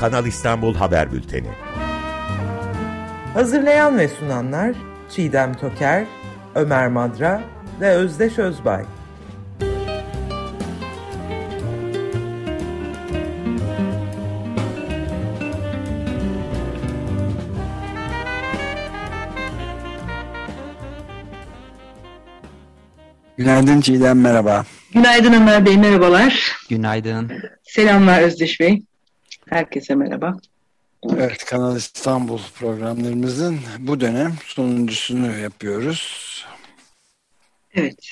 Kanal İstanbul Haber Bülteni. Hazırlayan ve sunanlar Çiğdem Toker, Ömer Madra ve Özdeş Özbay. Günaydın Çiğdem merhaba. Günaydın Ömer Bey merhabalar. Günaydın. Selamlar Özdeş Bey. Herkese merhaba. Evet Kanal İstanbul programlarımızın bu dönem sonuncusunu yapıyoruz. Evet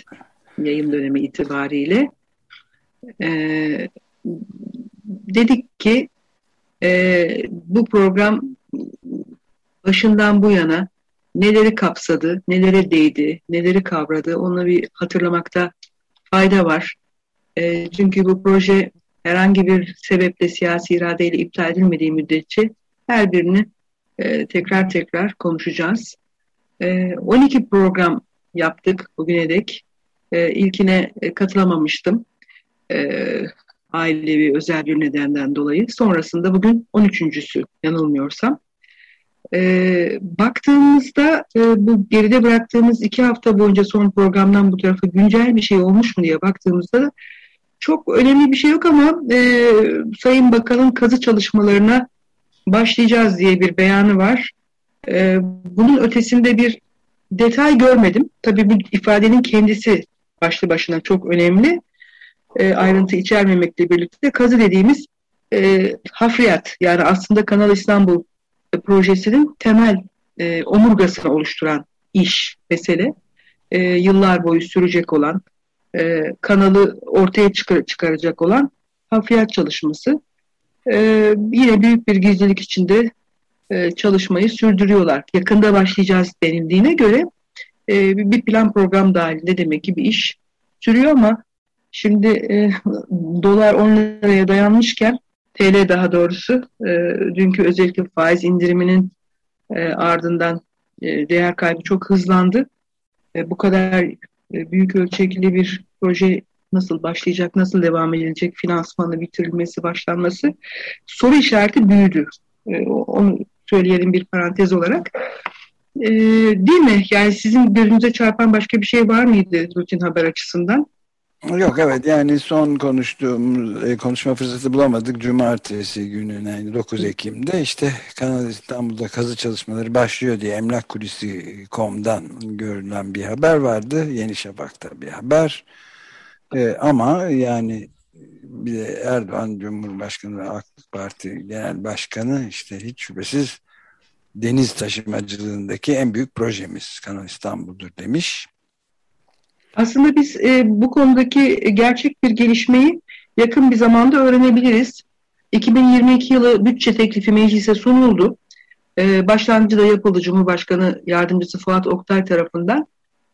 yayın dönemi itibariyle e, dedik ki e, bu program başından bu yana neleri kapsadı, nelere değdi, neleri kavradı onu bir hatırlamakta fayda var. E, çünkü bu proje herhangi bir sebeple siyasi iradeyle iptal edilmediği müddetçe her birini e, tekrar tekrar konuşacağız. E, 12 program yaptık bugüne dek. E, ilkine e, katılamamıştım. E, ailevi özel bir nedenden dolayı. Sonrasında bugün 13.sü yanılmıyorsam. E, baktığımızda e, bu geride bıraktığımız iki hafta boyunca son programdan bu tarafa güncel bir şey olmuş mu diye baktığımızda çok önemli bir şey yok ama e, Sayın Bakan'ın kazı çalışmalarına başlayacağız diye bir beyanı var. E, bunun ötesinde bir detay görmedim. Tabii bu ifadenin kendisi başlı başına çok önemli. E, ayrıntı içermemekle birlikte kazı dediğimiz e, hafriyat yani aslında Kanal İstanbul projesinin temel e, omurgasını oluşturan iş, mesele. E, yıllar boyu sürecek olan, e, kanalı ortaya çıkar, çıkaracak olan hafriyat çalışması. E, yine büyük bir gizlilik içinde e, çalışmayı sürdürüyorlar. Yakında başlayacağız denildiğine göre e, bir plan program dahilinde demek ki bir iş sürüyor ama şimdi e, dolar 10 liraya dayanmışken TL daha doğrusu e, dünkü özellikle faiz indiriminin e, ardından e, değer kaybı çok hızlandı. E, bu kadar e, büyük ölçekli bir proje nasıl başlayacak, nasıl devam edilecek, finansmanı bitirilmesi, başlanması soru işareti büyüdü. E, onu söyleyelim bir parantez olarak. E, değil mi? Yani sizin gözünüze çarpan başka bir şey var mıydı rutin haber açısından? Yok evet yani son konuştuğumuz e, konuşma fırsatı bulamadık. Cumartesi günü yani 9 Ekim'de işte Kanal İstanbul'da kazı çalışmaları başlıyor diye Emlak Kulisi.com'dan görülen bir haber vardı. Yeni Şafak'ta bir haber. Ee, ama yani bir de Erdoğan Cumhurbaşkanı ve AK Parti Genel Başkanı işte hiç şüphesiz deniz taşımacılığındaki en büyük projemiz Kanal İstanbul'dur demiş. Aslında biz e, bu konudaki gerçek bir gelişmeyi yakın bir zamanda öğrenebiliriz. 2022 yılı bütçe teklifi meclise sunuldu. E, başlangıcı da yapıldı Cumhurbaşkanı Yardımcısı Fuat Oktay tarafından.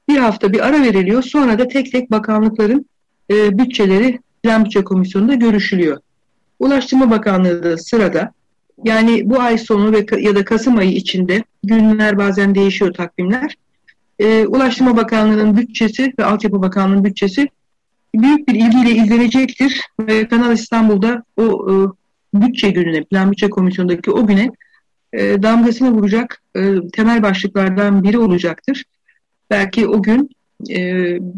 Bir hafta bir ara veriliyor. Sonra da tek tek bakanlıkların e, bütçeleri Plan Bütçe Komisyonu'nda görüşülüyor. Ulaştırma Bakanlığı da sırada. Yani bu ay sonu ve ya da Kasım ayı içinde günler bazen değişiyor takvimler e, Ulaştırma Bakanlığı'nın bütçesi ve Altyapı Bakanlığı'nın bütçesi büyük bir ilgiyle izlenecektir. Ve Kanal İstanbul'da o e, bütçe gününe, Plan Bütçe Komisyonu'ndaki o güne e, damgasını vuracak e, temel başlıklardan biri olacaktır. Belki o gün, e,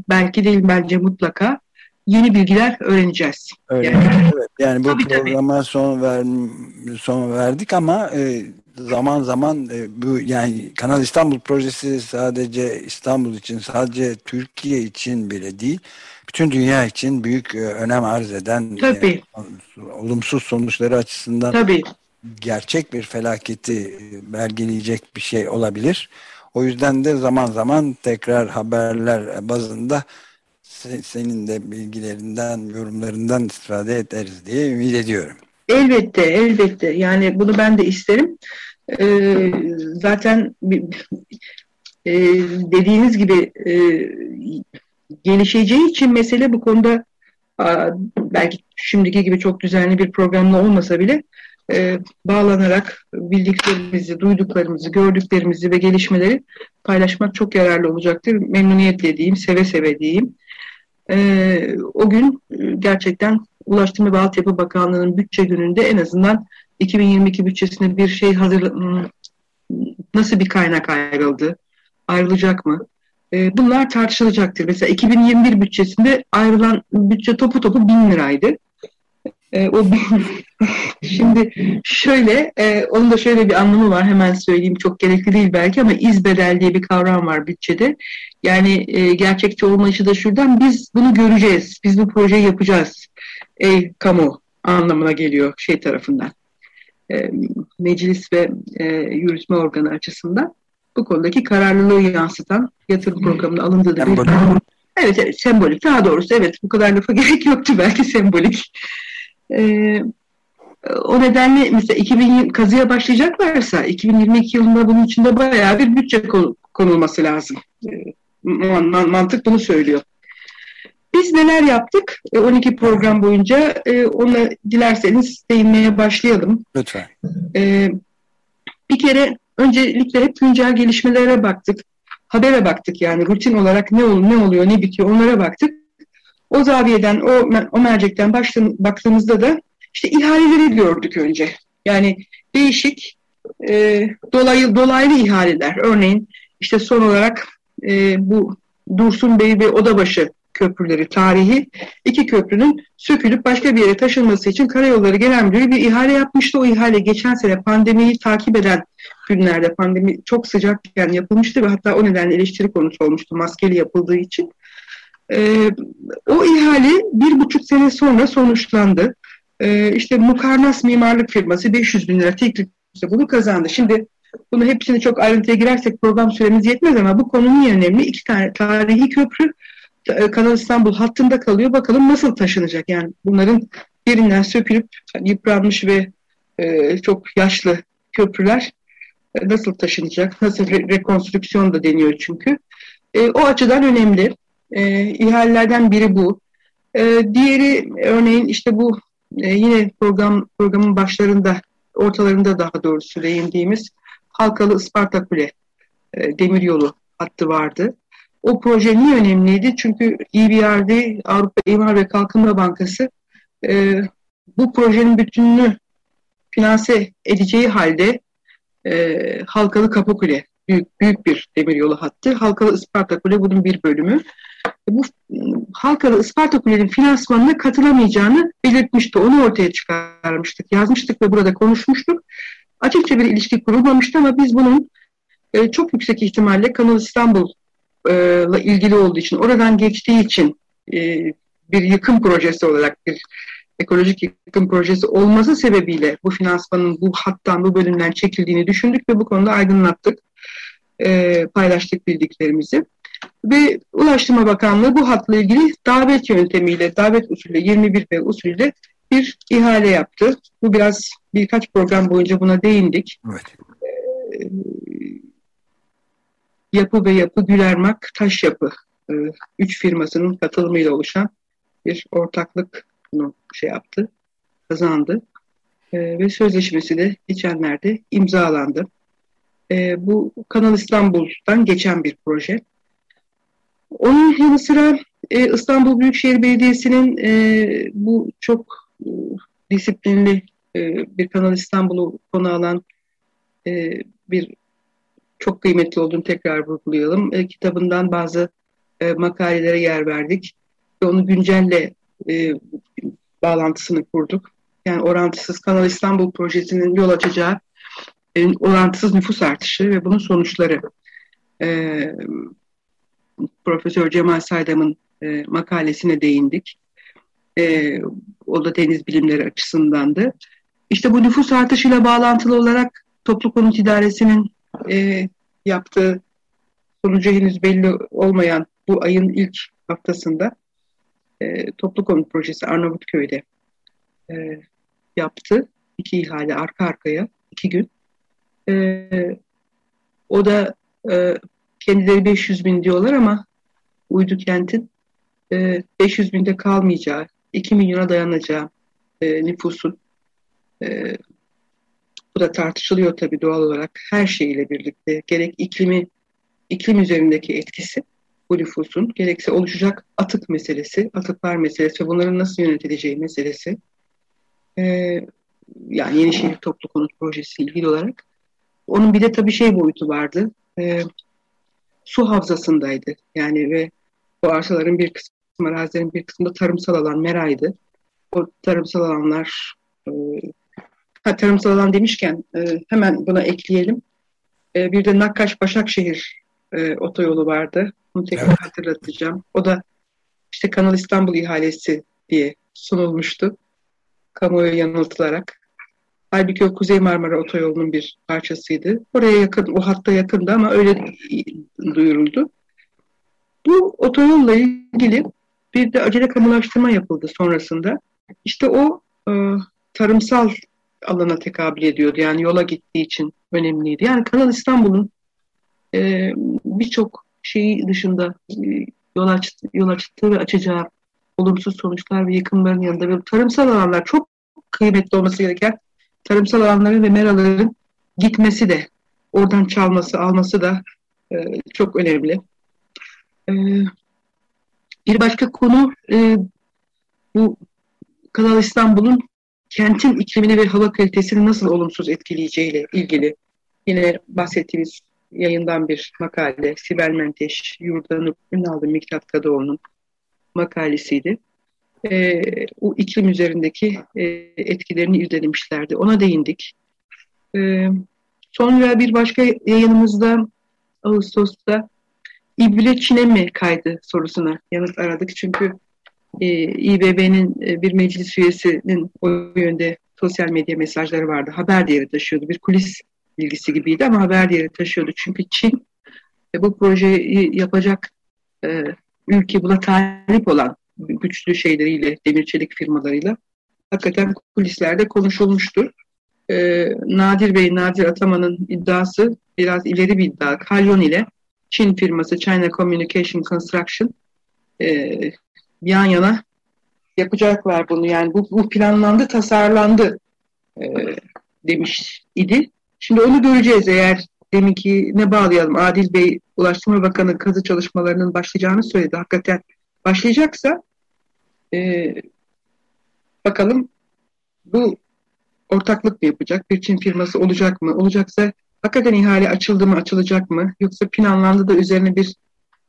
belki değil bence mutlaka yeni bilgiler öğreneceğiz. Öyle, yani, evet, yani bu tabii, programa tabii. son ver, son verdik ama e, zaman zaman e, bu yani Kanal İstanbul projesi sadece İstanbul için sadece Türkiye için bile değil bütün dünya için büyük e, önem arz eden Tabii. E, olumsuz sonuçları açısından Tabii. gerçek bir felaketi belgeleyecek bir şey olabilir. O yüzden de zaman zaman tekrar haberler bazında senin de bilgilerinden, yorumlarından istifade ederiz diye ümit ediyorum. Elbette, elbette. Yani bunu ben de isterim. Ee, zaten e, dediğiniz gibi e, gelişeceği için mesele bu konuda a, belki şimdiki gibi çok düzenli bir programla olmasa bile e, bağlanarak bildiklerimizi, duyduklarımızı, gördüklerimizi ve gelişmeleri paylaşmak çok yararlı olacaktır. Memnuniyetle diyeyim, seve seve diyeyim. E, o gün gerçekten Ulaştırma ve Altyapı Bakanlığı'nın bütçe gününde en azından 2022 bütçesinde bir şey hazır hmm, nasıl bir kaynak ayrıldı? Ayrılacak mı? E, bunlar tartışılacaktır. Mesela 2021 bütçesinde ayrılan bütçe topu topu bin liraydı. E, o Şimdi şöyle, e, onun da şöyle bir anlamı var hemen söyleyeyim çok gerekli değil belki ama izbedel diye bir kavram var bütçede. Yani e, gerçekçi olmayışı da şuradan biz bunu göreceğiz, biz bu projeyi yapacağız. Ey kamu anlamına geliyor şey tarafından. E, meclis ve e, yürütme organı açısından bu konudaki kararlılığı yansıtan yatırım programına alındığı da bir... Evet, evet, sembolik. Daha doğrusu evet bu kadar lafa gerek yoktu belki sembolik. Ee, o nedenle mesela 2020 kazıya başlayacaklarsa 2022 yılında bunun içinde bayağı bir bütçe konulması lazım. Ee, mantık bunu söylüyor. Biz neler yaptık 12 e, program boyunca e, ona dilerseniz değinmeye başlayalım. Lütfen. Ee, bir kere öncelikle hep güncel gelişmelere baktık. Habere baktık yani rutin olarak ne oluyor, ne oluyor, ne bitiyor onlara baktık. O zaviyeden, o, o mercekten başladığımızda baktığımızda da işte ihaleleri gördük önce. Yani değişik e, dolaylı, dolaylı ihaleler. Örneğin işte son olarak e, bu Dursun Bey ve Odabaşı köprüleri tarihi iki köprünün sökülüp başka bir yere taşınması için Karayolları Genel Müdürü bir ihale yapmıştı. O ihale geçen sene pandemiyi takip eden günlerde pandemi çok sıcakken yapılmıştı ve hatta o nedenle eleştiri konusu olmuştu maskeli yapıldığı için. Ee, o ihale bir buçuk sene sonra sonuçlandı. Ee, işte Mukarnas Mimarlık Firması 500 bin lira teklifle bunu kazandı. Şimdi bunu hepsini çok ayrıntıya girersek program süremiz yetmez ama bu konu niye önemli? İki tane tarihi köprü Kanal İstanbul hattında kalıyor. Bakalım nasıl taşınacak? Yani bunların birinden sökülüp yıpranmış ve e, çok yaşlı köprüler e, nasıl taşınacak? Nasıl re rekonstrüksiyon da deniyor çünkü. E, o açıdan önemli. E, ihalelerden biri bu. E, diğeri örneğin işte bu e, yine program programın başlarında, ortalarında daha doğrusu değindiğimiz Halkalı Isparta Kule e, demiryolu hattı vardı. O proje niye önemliydi? Çünkü EBRD, Avrupa İmar ve Kalkınma Bankası e, bu projenin bütününü finanse edeceği halde e, Halkalı Kapıkule büyük, büyük bir demiryolu hattı. Halkalı Isparta Kule bunun bir bölümü. Bu Halkalı Isparta Kule'nin finansmanına katılamayacağını belirtmişti. Onu ortaya çıkarmıştık, yazmıştık ve burada konuşmuştuk. Açıkça bir ilişki kurulmamıştı ama biz bunun e, çok yüksek ihtimalle Kanal İstanbul'la ilgili olduğu için, oradan geçtiği için e, bir yıkım projesi olarak bir ekolojik yıkım projesi olması sebebiyle bu finansmanın bu hattan, bu bölümden çekildiğini düşündük ve bu konuda aydınlattık, e, paylaştık bildiklerimizi. Ve Ulaştırma Bakanlığı bu hatla ilgili davet yöntemiyle, davet usulü 21 B usulüyle bir ihale yaptı. Bu biraz birkaç program boyunca buna değindik. Evet. Ee, yapı ve Yapı Gülermak Taş Yapı e, üç firmasının katılımıyla oluşan bir ortaklık bunu şey yaptı, kazandı. E, ve sözleşmesi de geçenlerde imzalandı. E, bu Kanal İstanbul'dan geçen bir proje. Onun yanı sıra e, İstanbul Büyükşehir Belediyesi'nin e, bu çok e, disiplinli e, bir Kanal İstanbul'u konu alan e, bir çok kıymetli olduğunu tekrar vurgulayalım. E, kitabından bazı e, makalelere yer verdik ve onu güncelle e, bağlantısını kurduk. Yani orantısız Kanal İstanbul projesinin yol açacağı e, orantısız nüfus artışı ve bunun sonuçları. E, Profesör Cemal Saydam'ın e, makalesine değindik. E, o da deniz bilimleri açısındandı. İşte bu nüfus artışıyla bağlantılı olarak Toplu Konut İdaresi'nin e, yaptığı sonucu henüz belli olmayan bu ayın ilk haftasında e, Toplu Konut Projesi Arnavutköy'de e, yaptı. İki ihale arka arkaya, iki gün. E, o da e, kendileri 500 bin diyorlar ama uydu kentin e, 500 binde kalmayacağı, 2 milyona dayanacağı e, nüfusun e, bu da tartışılıyor tabii doğal olarak her şeyiyle birlikte. Gerek iklimi, iklim üzerindeki etkisi bu nüfusun, gerekse oluşacak atık meselesi, atıklar meselesi ve bunların nasıl yönetileceği meselesi. E, yani Yenişehir Toplu Konut Projesi ilgili olarak. Onun bir de tabii şey boyutu vardı. E, su havzasındaydı. Yani ve bu arsaların bir kısmı, arazilerin bir kısmında tarımsal alan meraydı. O tarımsal alanlar e, ha, tarımsal alan demişken e, hemen buna ekleyelim. E, bir de Nakkaş Başakşehir e, otoyolu vardı. Bunu tekrar evet. hatırlatacağım. O da işte Kanal İstanbul ihalesi diye sunulmuştu. Kamuoyu yanıltılarak. Halbuki o Kuzey Marmara Otoyolu'nun bir parçasıydı. Oraya yakın, o hatta yakındı ama öyle duyuruldu. Bu otoyolla ilgili bir de acele kamulaştırma yapıldı sonrasında. İşte o e, tarımsal alana tekabül ediyordu. Yani yola gittiği için önemliydi. Yani Kanal İstanbul'un e, birçok şeyi dışında e, yol, açtı, yol açtığı ve açacağı olumsuz sonuçlar ve yıkımların yanında ve tarımsal alanlar çok kıymetli olması gereken tarımsal alanların ve meraların gitmesi de oradan çalması, alması da e, çok önemli. E, bir başka konu e, bu Kanal İstanbul'un kentin iklimini ve hava kalitesini nasıl olumsuz etkileyeceğiyle ilgili yine bahsettiğimiz yayından bir makale. Sibel Menteş, Yurdanur Ünal'da Miktat Kadıoğlu'nun makalesiydi. E, o iklim üzerindeki e, etkilerini irdelemişlerdi. Ona değindik. E, sonra bir başka yayınımızda Ağustos'ta İBİL'e Çin'e mi kaydı sorusuna yanıt aradık. Çünkü e, İBB'nin e, bir meclis üyesinin o yönde sosyal medya mesajları vardı. Haber değeri taşıyordu. Bir kulis bilgisi gibiydi ama haber değeri taşıyordu. Çünkü Çin e, bu projeyi yapacak ülke buna talip olan güçlü şeyleriyle, demir çelik firmalarıyla hakikaten kulislerde konuşulmuştur. Nadir Bey, Nadir Ataman'ın iddiası biraz ileri bir iddia. Kalyon ile Çin firması China Communication Construction yan yana yapacaklar bunu. Yani bu, bu planlandı, tasarlandı e, demiş idi. Şimdi onu göreceğiz eğer deminki ne bağlayalım. Adil Bey Ulaştırma Bakanı kazı çalışmalarının başlayacağını söyledi. Hakikaten başlayacaksa e, bakalım bu ortaklık mı yapacak? Bir Çin firması olacak mı? Olacaksa hakikaten ihale açıldı mı, açılacak mı? Yoksa planlandı da üzerine bir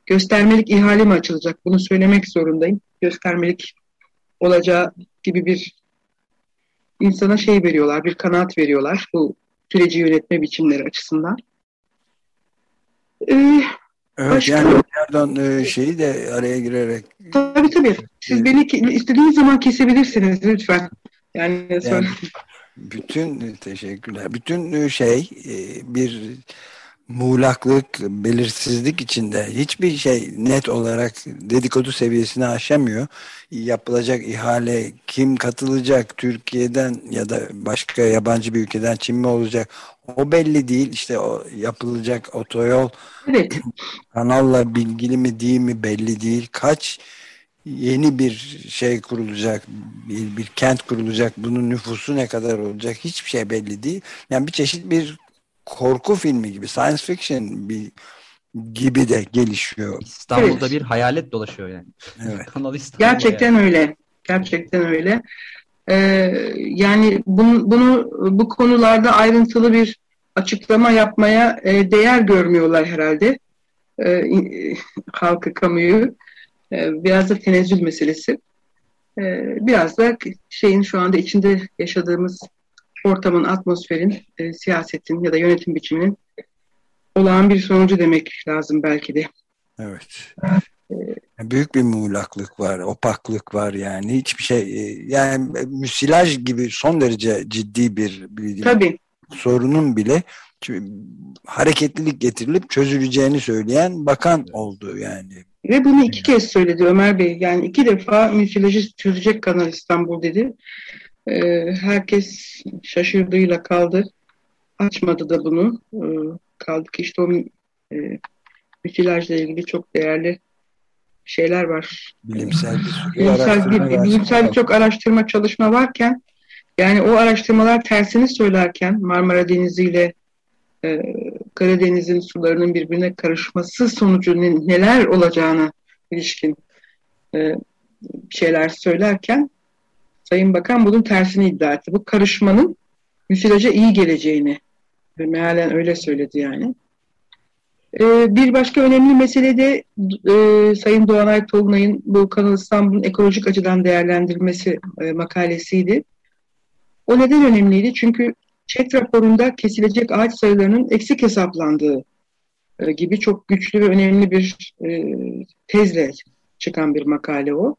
göstermelik ihale mi açılacak? Bunu söylemek zorundayım. Göstermelik olacağı gibi bir insana şey veriyorlar, bir kanaat veriyorlar bu süreci yönetme biçimleri açısından. Ee, evet başka... yani pardon e, şeyi de araya girerek. Tabii tabii. Siz beni istediğiniz zaman kesebilirsiniz lütfen. Yani, yani bütün teşekkürler. Bütün e, şey e, bir muğlaklık, belirsizlik içinde hiçbir şey net olarak dedikodu seviyesini aşamıyor. Yapılacak ihale, kim katılacak Türkiye'den ya da başka yabancı bir ülkeden Çin mi olacak o belli değil. İşte o yapılacak otoyol evet. kanalla bilgili mi değil mi belli değil. Kaç yeni bir şey kurulacak, bir, bir kent kurulacak, bunun nüfusu ne kadar olacak hiçbir şey belli değil. Yani bir çeşit bir korku filmi gibi, science fiction bir gibi de gelişiyor. İstanbul'da evet. bir hayalet dolaşıyor yani. Evet. Kanal Gerçekten yani. öyle. Gerçekten öyle. Ee, yani bunu, bunu bu konularda ayrıntılı bir açıklama yapmaya e, değer görmüyorlar herhalde. E, halkı, kamuyu. E, biraz da tenezzül meselesi. E, biraz da şeyin şu anda içinde yaşadığımız ortamın, atmosferin, e, siyasetin ya da yönetim biçiminin olağan bir sonucu demek lazım belki de. Evet. Büyük bir muğlaklık var, opaklık var yani hiçbir şey e, yani müsilaj gibi son derece ciddi bir, bir Tabii. sorunun bile hareketlilik getirilip çözüleceğini söyleyen bakan oldu yani. Ve bunu iki kez söyledi Ömer Bey. Yani iki defa müsilajı çözecek Kanal İstanbul dedi. Ee, herkes şaşırdığıyla kaldı. Açmadı da bunu. Ee, kaldı ki işte o e, müsilajla ilgili çok değerli şeyler var. Bilimsel bir bilimsel, bir, bilimsel çok araştırma çalışma varken yani o araştırmalar tersini söylerken Marmara Denizi ile e, Karadeniz'in sularının birbirine karışması sonucu neler olacağına ilişkin e, şeyler söylerken Sayın Bakan bunun tersini iddia etti. Bu karışmanın müsilaja iyi geleceğini mealen öyle söyledi yani. Ee, bir başka önemli mesele de e, Sayın Doğanay Tolunay'ın bu Kanal İstanbul'un ekolojik açıdan değerlendirilmesi e, makalesiydi. O neden önemliydi? Çünkü ÇED raporunda kesilecek ağaç sayılarının eksik hesaplandığı e, gibi çok güçlü ve önemli bir e, tezle çıkan bir makale o.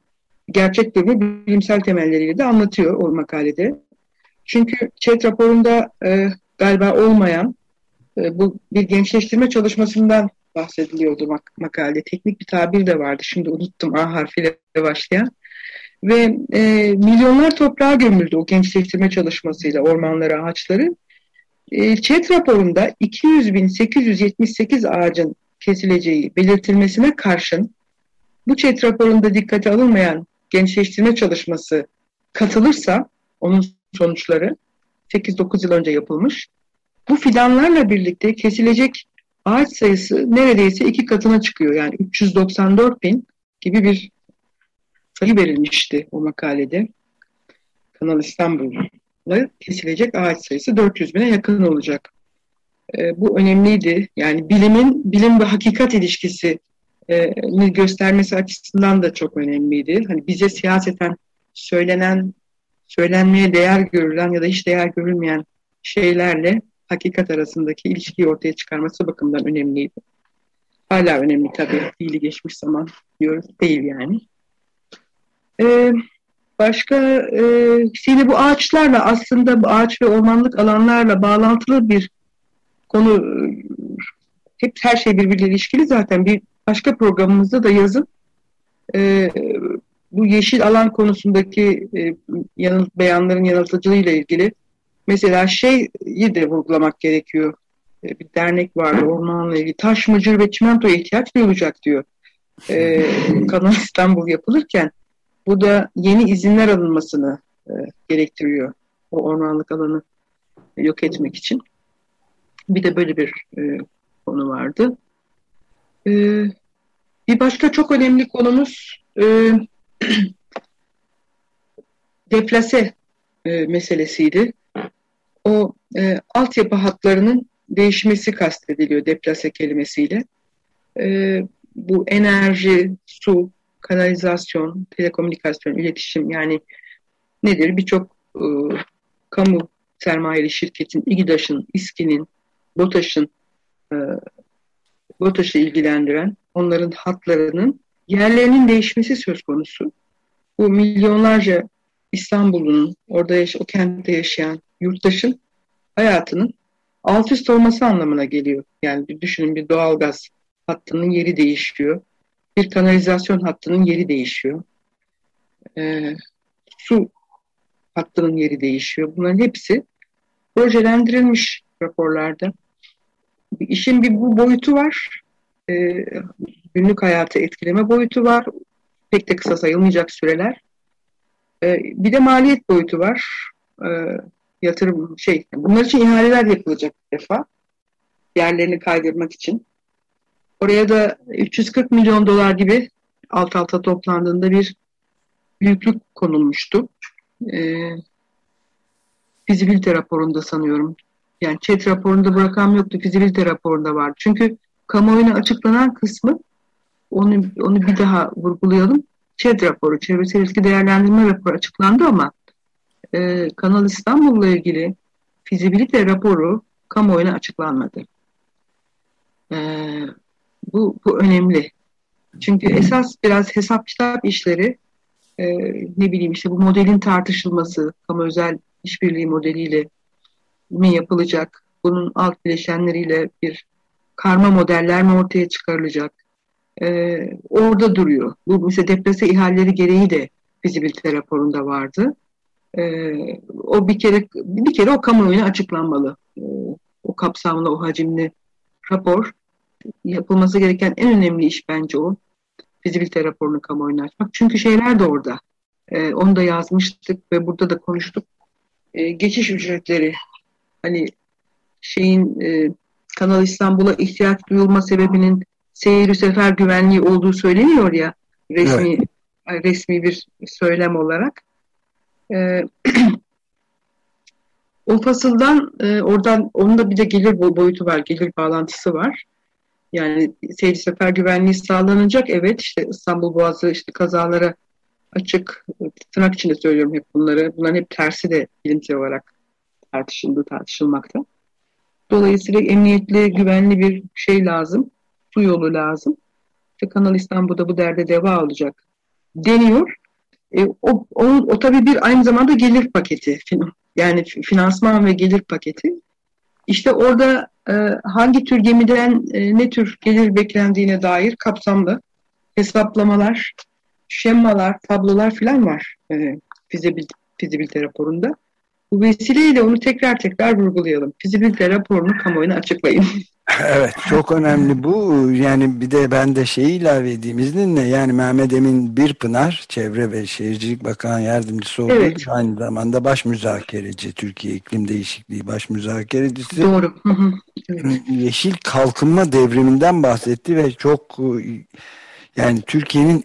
Gerçek durumu bilimsel temelleriyle de anlatıyor o makalede. Çünkü ÇED raporunda e, galiba olmayan e, bu bir gençleştirme çalışmasından bahsediliyordu mak makalede. Teknik bir tabir de vardı. Şimdi unuttum A harfiyle başlayan. Ve e, milyonlar toprağa gömüldü o gençleştirme çalışmasıyla ormanları, ağaçları. E, ÇED raporunda 200.878 ağacın kesileceği belirtilmesine karşın bu ÇED raporunda dikkate alınmayan gençleştirme çalışması katılırsa onun sonuçları 8-9 yıl önce yapılmış. Bu fidanlarla birlikte kesilecek ağaç sayısı neredeyse iki katına çıkıyor. Yani 394 bin gibi bir sayı verilmişti o makalede. Kanal İstanbul'da kesilecek ağaç sayısı 400 bine yakın olacak. E, bu önemliydi. Yani bilimin bilim ve hakikat ilişkisi e, göstermesi açısından da çok önemliydi. Hani bize siyaseten söylenen, söylenmeye değer görülen ya da hiç değer görülmeyen şeylerle hakikat arasındaki ilişkiyi ortaya çıkarması bakımından önemliydi. Hala önemli tabii. Fiili geçmiş zaman diyoruz. Değil yani. Ee, başka e, şimdi bu ağaçlarla aslında bu ağaç ve ormanlık alanlarla bağlantılı bir konu hep her şey birbiriyle ilişkili zaten bir başka programımızda da yazın e, bu yeşil alan konusundaki e, yanıl, beyanların yanıltıcılığıyla ilgili mesela şeyi de vurgulamak gerekiyor. E, bir dernek vardı ormanla ilgili. Taş, mıcır ve çimentoya ihtiyaç duyulacak diyor. E, Kanal İstanbul yapılırken bu da yeni izinler alınmasını e, gerektiriyor. O ormanlık alanı yok etmek için. Bir de böyle bir e, konu vardı. E, bir başka çok önemli konumuz e, deplase e, meselesiydi. O e, altyapı hatlarının değişmesi kastediliyor deplase kelimesiyle. E, bu enerji, su, kanalizasyon, telekomünikasyon, iletişim yani nedir? Birçok e, kamu sermayeli şirketin, İGİDAŞ'ın, İSKİ'nin, BOTAŞ'ın e, BOTAŞ'ı ilgilendiren onların hatlarının yerlerinin değişmesi söz konusu. Bu milyonlarca İstanbul'un, orada yaş o kentte yaşayan yurttaşın hayatının alt üst olması anlamına geliyor. Yani bir düşünün bir doğalgaz hattının yeri değişiyor. Bir kanalizasyon hattının yeri değişiyor. Ee, su hattının yeri değişiyor. Bunların hepsi projelendirilmiş raporlarda. İşin bir bu boyutu var. Ee, günlük hayatı etkileme boyutu var. Pek de kısa sayılmayacak süreler. Ee, bir de maliyet boyutu var. Ee, yatırım şey bunlar için ihaleler yapılacak bir defa. Yerlerini kaydırmak için. Oraya da 340 milyon dolar gibi alt alta toplandığında bir büyüklük konulmuştu. Ee, fizibilite raporunda sanıyorum. Yani ÇED raporunda bu rakam yoktu. Fizibilite raporunda vardı. Çünkü kamuoyuna açıklanan kısmı onu, onu bir daha vurgulayalım. ÇED raporu, çevresel etki değerlendirme raporu açıklandı ama e, Kanal İstanbul'la ilgili fizibilite raporu kamuoyuna açıklanmadı. E, bu, bu önemli. Çünkü esas biraz hesap kitap işleri e, ne bileyim işte bu modelin tartışılması, kamu özel işbirliği modeliyle mi yapılacak, bunun alt bileşenleriyle bir karma modeller mi ortaya çıkarılacak, e, orada duruyor. Bu mesela deplase ihaleleri gereği de fizibilite raporunda vardı. E, o bir kere bir kere o kamuoyuna açıklanmalı. E, o kapsamlı, o hacimli rapor yapılması gereken en önemli iş bence o. Fizibilite raporunu kamuoyuna açmak. Çünkü şeyler de orada. E, onu da yazmıştık ve burada da konuştuk. E, geçiş ücretleri hani şeyin e, Kanal İstanbul'a ihtiyaç duyulma sebebinin seyir sefer güvenliği olduğu söyleniyor ya resmi evet. resmi bir söylem olarak. E, o fasıldan e, oradan onun da bir de gelir boyutu var, gelir bağlantısı var. Yani seyir sefer güvenliği sağlanacak. Evet işte İstanbul Boğazı işte kazalara açık. Tırnak içinde söylüyorum hep bunları. Bunların hep tersi de bilimsel olarak tartışıldı, tartışılmakta. Dolayısıyla emniyetli, güvenli bir şey lazım. Su yolu lazım. İşte Kanal İstanbul'da bu derde deva olacak deniyor. E, o, o, o tabii bir aynı zamanda gelir paketi. Yani finansman ve gelir paketi. İşte orada e, hangi tür gemiden e, ne tür gelir beklendiğine dair kapsamlı hesaplamalar, şemalar, tablolar falan var e, fizibilite, fizibilite raporunda. Bu vesileyle onu tekrar tekrar vurgulayalım. Fizibilite raporunu kamuoyuna açıklayın. Evet çok önemli bu. Yani bir de ben de şeyi ilave edeyim izninle. Yani Mehmet Emin Birpınar Çevre ve Şehircilik Bakan Yardımcısı olduğu evet. aynı zamanda baş müzakereci Türkiye İklim Değişikliği baş müzakerecisi. Doğru. Yeşil kalkınma devriminden bahsetti ve çok yani Türkiye'nin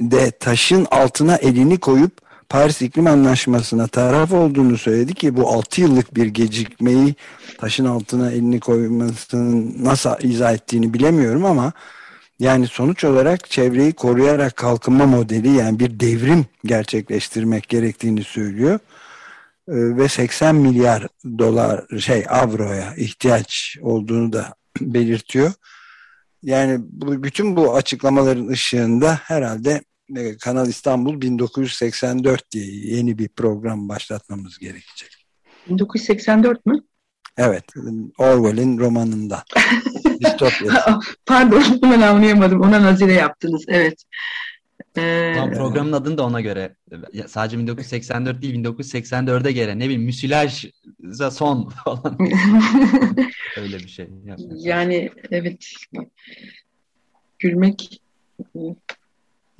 de taşın altına elini koyup Paris İklim Anlaşması'na taraf olduğunu söyledi ki bu 6 yıllık bir gecikmeyi taşın altına elini koymasının nasıl izah ettiğini bilemiyorum ama yani sonuç olarak çevreyi koruyarak kalkınma modeli yani bir devrim gerçekleştirmek gerektiğini söylüyor. Ee, ve 80 milyar dolar şey avroya ihtiyaç olduğunu da belirtiyor. Yani bu, bütün bu açıklamaların ışığında herhalde Kanal İstanbul 1984 diye yeni bir program başlatmamız gerekecek. 1984 mü? Evet. Orwell'in romanında. Pardon ben anlayamadım. Ona nazire yaptınız. Evet. Ee, Tam programın adını da ona göre sadece 1984 değil 1984'e göre ne bileyim müsilajza son falan öyle bir şey. Yani evet gülmek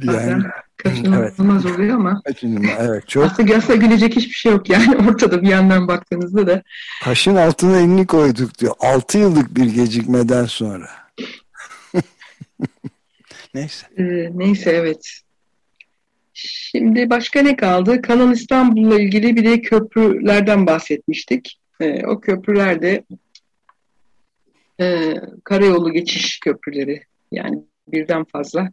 yani, kaçınılmaz evet. oluyor ama kaçınılmaz, evet, çok. aslında, aslında gülecek hiçbir şey yok yani ortada bir yandan baktığınızda da. Taşın altına elini koyduk diyor. 6 yıllık bir gecikmeden sonra. neyse. Ee, neyse evet. Şimdi başka ne kaldı? Kanal İstanbul'la ilgili bir de köprülerden bahsetmiştik. Ee, o köprülerde e, karayolu geçiş köprüleri yani birden fazla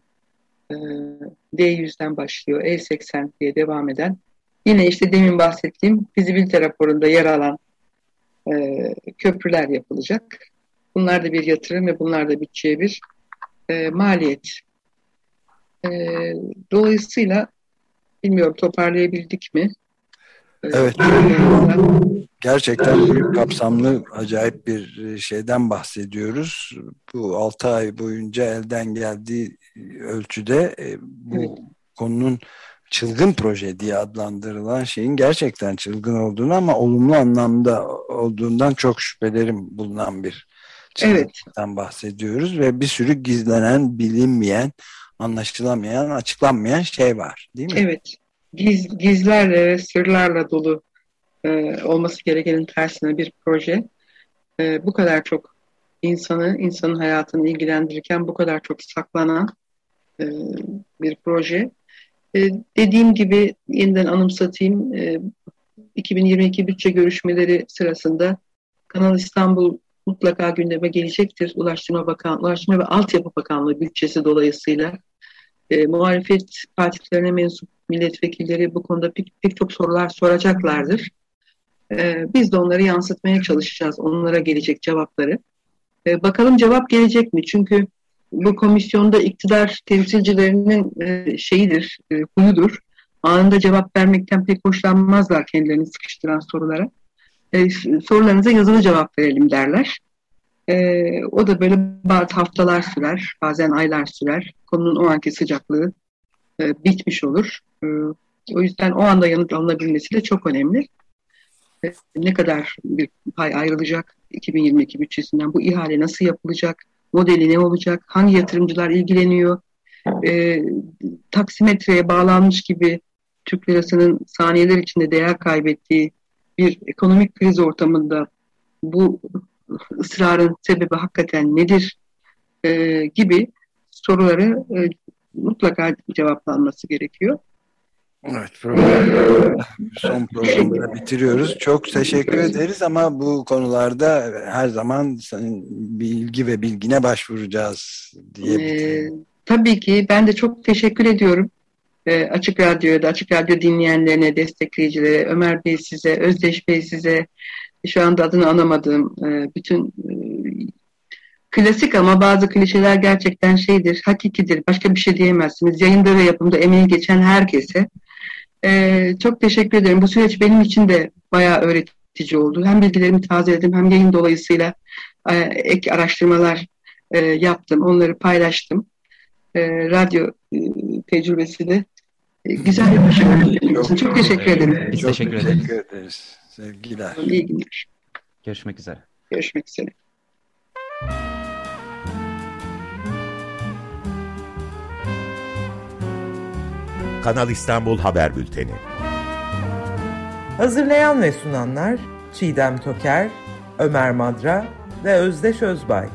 D100'den başlıyor, E80 diye devam eden. Yine işte demin bahsettiğim fizibilite raporunda yer alan e, köprüler yapılacak. Bunlar da bir yatırım ve bunlar da bütçeye bir e, maliyet. E, dolayısıyla bilmiyorum toparlayabildik mi? E, evet. Gerçekten büyük kapsamlı acayip bir şeyden bahsediyoruz. Bu 6 ay boyunca elden geldiği ölçüde e, bu evet. konunun çılgın proje diye adlandırılan şeyin gerçekten çılgın olduğunu ama olumlu anlamda olduğundan çok şüphelerim bulunan bir çılgınlıktan evet. bahsediyoruz ve bir sürü gizlenen, bilinmeyen, anlaşılamayan, açıklanmayan şey var değil mi? Evet. Giz, gizlerle ve sırlarla dolu e, olması gerekenin tersine bir proje. E, bu kadar çok insanı, insanın hayatını ilgilendirirken bu kadar çok saklanan e, bir proje. E, dediğim gibi yeniden anımsatayım. E, 2022 bütçe görüşmeleri sırasında Kanal İstanbul mutlaka gündeme gelecektir. Ulaştırma Bakan, Ulaştırma ve Altyapı Bakanlığı bütçesi dolayısıyla e, muhalefet partilerine mensup milletvekilleri bu konuda pek, pek çok sorular soracaklardır. E, biz de onları yansıtmaya çalışacağız. Onlara gelecek cevapları. E, bakalım cevap gelecek mi? Çünkü bu komisyonda iktidar temsilcilerinin e, şeyidir, e, huyudur. Anında cevap vermekten pek hoşlanmazlar kendilerini sıkıştıran sorulara. E, sorularınıza yazılı cevap verelim derler. E, o da böyle bazı haftalar sürer, bazen aylar sürer. Konunun o anki sıcaklığı e, bitmiş olur. E, o yüzden o anda yanıt alınabilmesi de çok önemli. E, ne kadar bir pay ayrılacak 2022 bütçesinden, bu ihale nasıl yapılacak, modeli ne olacak, hangi yatırımcılar ilgileniyor, e, taksimetreye bağlanmış gibi Türk lirasının saniyeler içinde değer kaybettiği bir ekonomik kriz ortamında bu ısrarın sebebi hakikaten nedir e, gibi soruları e, mutlaka cevaplanması gerekiyor. Evet, son programı bitiriyoruz. Çok teşekkür ederiz ama bu konularda her zaman bilgi ve bilgine başvuracağız diye ee, Tabii ki ben de çok teşekkür ediyorum. Ee, Açık Radyo'ya da Açık Radyo dinleyenlerine, destekleyicilere, Ömer Bey size, Özdeş Bey size, şu anda adını anamadığım e, bütün e, klasik ama bazı klişeler gerçekten şeydir, hakikidir, başka bir şey diyemezsiniz. Yayında ve yapımda emeği geçen herkese ee, çok teşekkür ederim. Bu süreç benim için de bayağı öğretici oldu. Hem bilgilerimi tazeledim hem yayın dolayısıyla e, ek araştırmalar e, yaptım. Onları paylaştım. E, radyo e, tecrübesi de e, güzel bir başarı için. Çok teşekkür ederim. Biz çok teşekkür, teşekkür ederiz. ederiz. Sevgiler. İyi günler. Görüşmek üzere. Görüşmek üzere. Kanal İstanbul Haber Bülteni. Hazırlayan ve sunanlar Çiğdem Toker, Ömer Madra ve Özdeş Özbay.